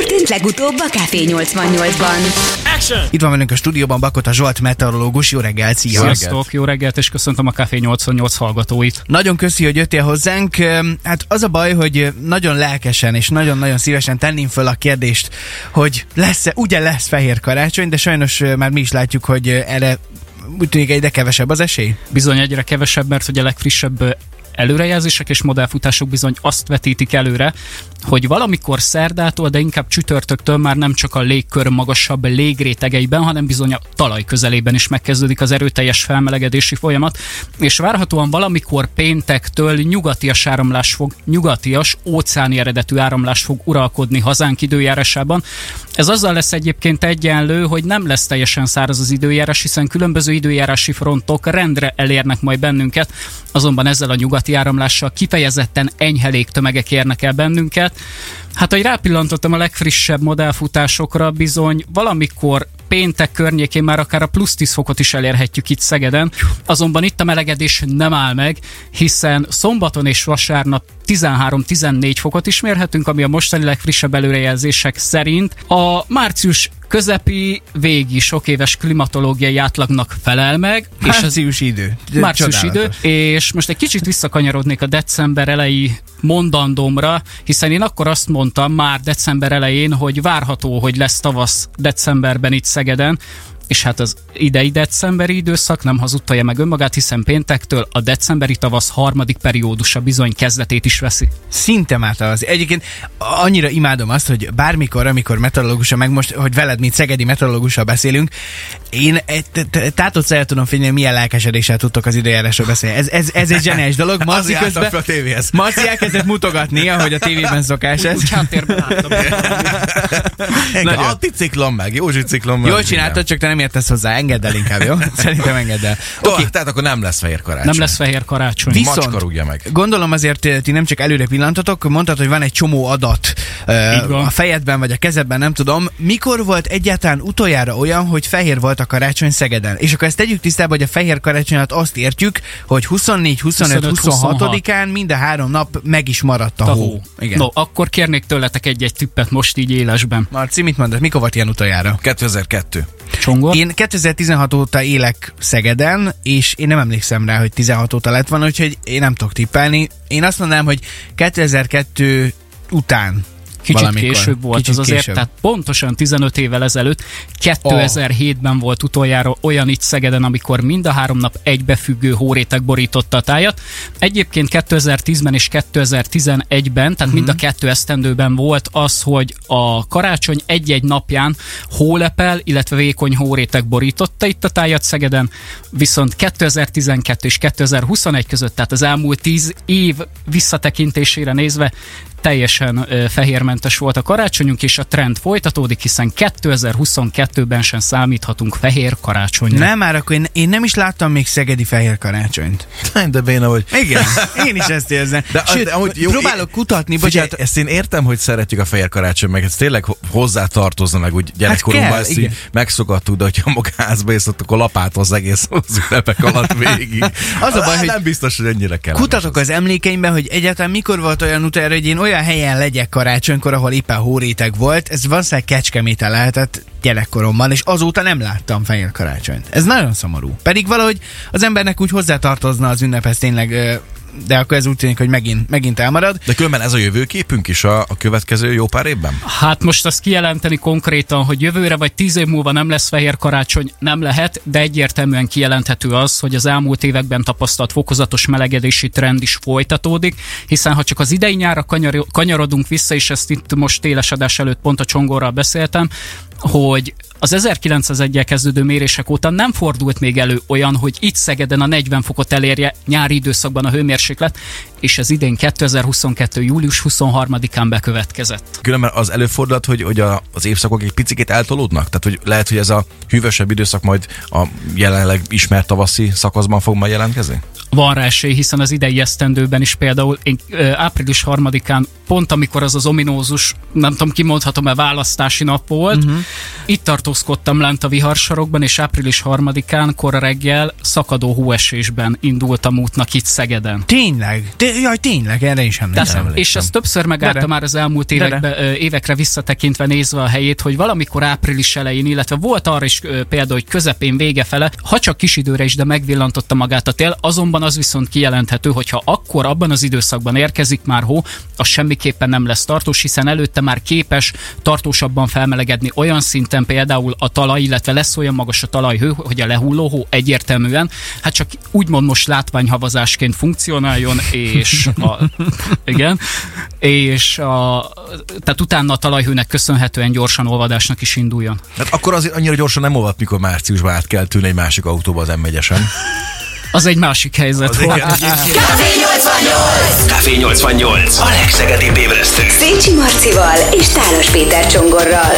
történt legutóbb a Café 88-ban? Action! Itt van velünk a stúdióban Bakota Zsolt, meteorológus. Jó reggelt, szia! Sziasztok, jó reggelt, és köszöntöm a Café 88 hallgatóit. Nagyon köszi, hogy jöttél hozzánk. Hát az a baj, hogy nagyon lelkesen és nagyon-nagyon szívesen tenném föl a kérdést, hogy lesz-e, ugye lesz fehér karácsony, de sajnos már mi is látjuk, hogy erre úgy tűnik egyre kevesebb az esély. Bizony egyre kevesebb, mert hogy a legfrissebb előrejelzések és modellfutások bizony azt vetítik előre, hogy valamikor szerdától, de inkább csütörtöktől már nem csak a légkör magasabb légrétegeiben, hanem bizony a talaj közelében is megkezdődik az erőteljes felmelegedési folyamat, és várhatóan valamikor péntektől nyugatias áramlás fog, nyugatias, óceáni eredetű áramlás fog uralkodni hazánk időjárásában. Ez azzal lesz egyébként egyenlő, hogy nem lesz teljesen száraz az időjárás, hiszen különböző időjárási frontok rendre elérnek majd bennünket, azonban ezzel a nyugati áramlással kifejezetten enyhe légtömegek érnek el bennünket, Hát, hogy rápillantottam a legfrissebb modellfutásokra, bizony valamikor péntek környékén már akár a plusz 10 fokot is elérhetjük itt Szegeden, azonban itt a melegedés nem áll meg, hiszen szombaton és vasárnap 13-14 fokot is mérhetünk, ami a mostani legfrissebb előrejelzések szerint. A március közepi, végi, sok éves klimatológiai átlagnak felel meg. Március idő. Március idő. És most egy kicsit visszakanyarodnék a december elejé mondandómra, hiszen én akkor azt mondtam már december elején, hogy várható, hogy lesz tavasz decemberben itt Szegeden, és hát az idei decemberi időszak nem hazudtaja meg önmagát, hiszen péntektől a decemberi tavasz harmadik periódusa bizony kezdetét is veszi. Szinte már az. Egyébként annyira imádom azt, hogy bármikor, amikor meteorológusa, meg most, hogy veled, mint szegedi meteorológussal beszélünk, én tátott el tudom figyelni, milyen lelkesedéssel tudtok az időjárásról beszélni. Ez, ez, ez egy zseniás dolog. Marci közben... a tévéhez. Marci elkezdett mutogatni, ahogy a tévében szokás ez. Úgy háttérben láttam. Anticiklon meg, Józsi ciklon meg. Jól csináltad, csak te nem értesz hozzá, engedd el inkább, jó? Szerintem engedd el. Okay. Tehát akkor nem lesz fehér karácsony. Nem lesz fehér karácsony. Viszont, meg. gondolom azért eh, ti nem csak előre pillantotok, mondtad, hogy van egy csomó adat uh, a fejedben vagy a kezedben, nem tudom. Mikor volt egyáltalán utoljára olyan, hogy fehér volt a karácsony Szegeden? És akkor ezt tegyük tisztába, hogy a fehér karácsonyat azt értjük, hogy 24, 25, 26-án mind a három nap meg is maradt a, a hó. hó. Igen. No, akkor kérnék tőletek egy-egy tippet most így élesben. Marci, mit mondasz? Mikor volt ilyen utoljára? 2002. Csongor? Én 2016 óta élek Szegeden, és én nem emlékszem rá, hogy 16 óta lett van, úgyhogy én nem tudok tippelni. Én azt mondanám, hogy 2002 után Kicsit Valamikor. később volt Kicsit az azért, később. tehát pontosan 15 évvel ezelőtt, 2007-ben oh. volt utoljára olyan itt Szegeden, amikor mind a három nap egybefüggő hóréteg borította a tájat. Egyébként 2010-ben és 2011-ben, tehát uh-huh. mind a mhm. kettő esztendőben volt az, hogy a karácsony egy-egy napján hólepel, illetve vékony hóréteg borította itt a tájat Szegeden, viszont 2012 és 2021 között, tehát az elmúlt 10 év visszatekintésére nézve teljesen fehérmentes volt a karácsonyunk, és a trend folytatódik, hiszen 2022-ben sem számíthatunk fehér karácsonyra. Nem, már akkor én, én nem is láttam még szegedi fehér karácsonyt. De béna, hogy... Igen, én is ezt érzem. De, Sőt, de, ahogy jó, próbálok én, kutatni, bocsánat. Ezt én értem, hogy szeretjük a fehér karácsony, meg ez tényleg hozzá tartozna, meg úgy gyerekkorunkban hát ezt így megszokattuk, de hogyha magázba és ott akkor lapáthoz egész az ünnepek alatt végig. az a baj, hogy nem biztos, hogy ennyire kell. Kutatok az emlékeimben, hogy egyáltalán mikor volt olyan utoljára, hogy én olyan olyan helyen legyek karácsonykor, ahol éppen hóréteg volt, ez valószínűleg kecskeméten lehetett gyerekkoromban, és azóta nem láttam fehér karácsonyt. Ez nagyon szomorú. Pedig valahogy az embernek úgy hozzátartozna az ünnephez tényleg de akkor ez úgy tűnik, hogy megint, megint elmarad. De különben ez a jövőképünk is a, a következő jó pár évben? Hát most azt kijelenteni konkrétan, hogy jövőre vagy tíz év múlva nem lesz fehér karácsony, nem lehet, de egyértelműen kijelenthető az, hogy az elmúlt években tapasztalt fokozatos melegedési trend is folytatódik, hiszen ha csak az idei nyára kanyar, kanyarodunk vissza, és ezt itt most télesadás előtt pont a csongorral beszéltem, hogy az 1901 kezdődő mérések óta nem fordult még elő olyan, hogy itt Szegeden a 40 fokot elérje nyári időszakban a hőmérséklet, és ez idén 2022. július 23-án bekövetkezett. Különben az előfordulhat, hogy, hogy a, az évszakok egy picit eltolódnak? Tehát, hogy lehet, hogy ez a hűvösebb időszak majd a jelenleg ismert tavaszi szakaszban fog majd jelentkezni? Van rá esély, hiszen az idei esztendőben is például én április 3-án pont amikor az az ominózus, nem tudom, kimondhatom-e választási nap volt, uh-huh. itt tartózkodtam lent a viharsarokban, és április harmadikán, kora reggel szakadó hóesésben indultam útnak itt Szegeden. Tényleg? Té- jaj, tényleg, erre is emlékszem. És ezt többször megállta már az elmúlt évekbe, évekre visszatekintve nézve a helyét, hogy valamikor április elején, illetve volt arra is példa, hogy közepén vége fele, ha csak kis időre is, de megvillantotta magát a tél, azonban az viszont kijelenthető, hogyha akkor abban az időszakban érkezik már hó, az semmiképpen nem lesz tartós, hiszen előtte már képes tartósabban felmelegedni olyan szinten például a talaj, illetve lesz olyan magas a talajhő, hogy a lehulló hó egyértelműen, hát csak úgymond most látványhavazásként funkcionáljon, és a, igen, és a, tehát utána a talajhőnek köszönhetően gyorsan olvadásnak is induljon. Hát akkor azért annyira gyorsan nem olvad, mikor márciusban át kell tűnni egy másik autóba az m az egy másik helyzet az volt. Café 88! Café 88! A legszegedibb ébresztő. Szécsi Marcival és Tálos Péter Csongorral.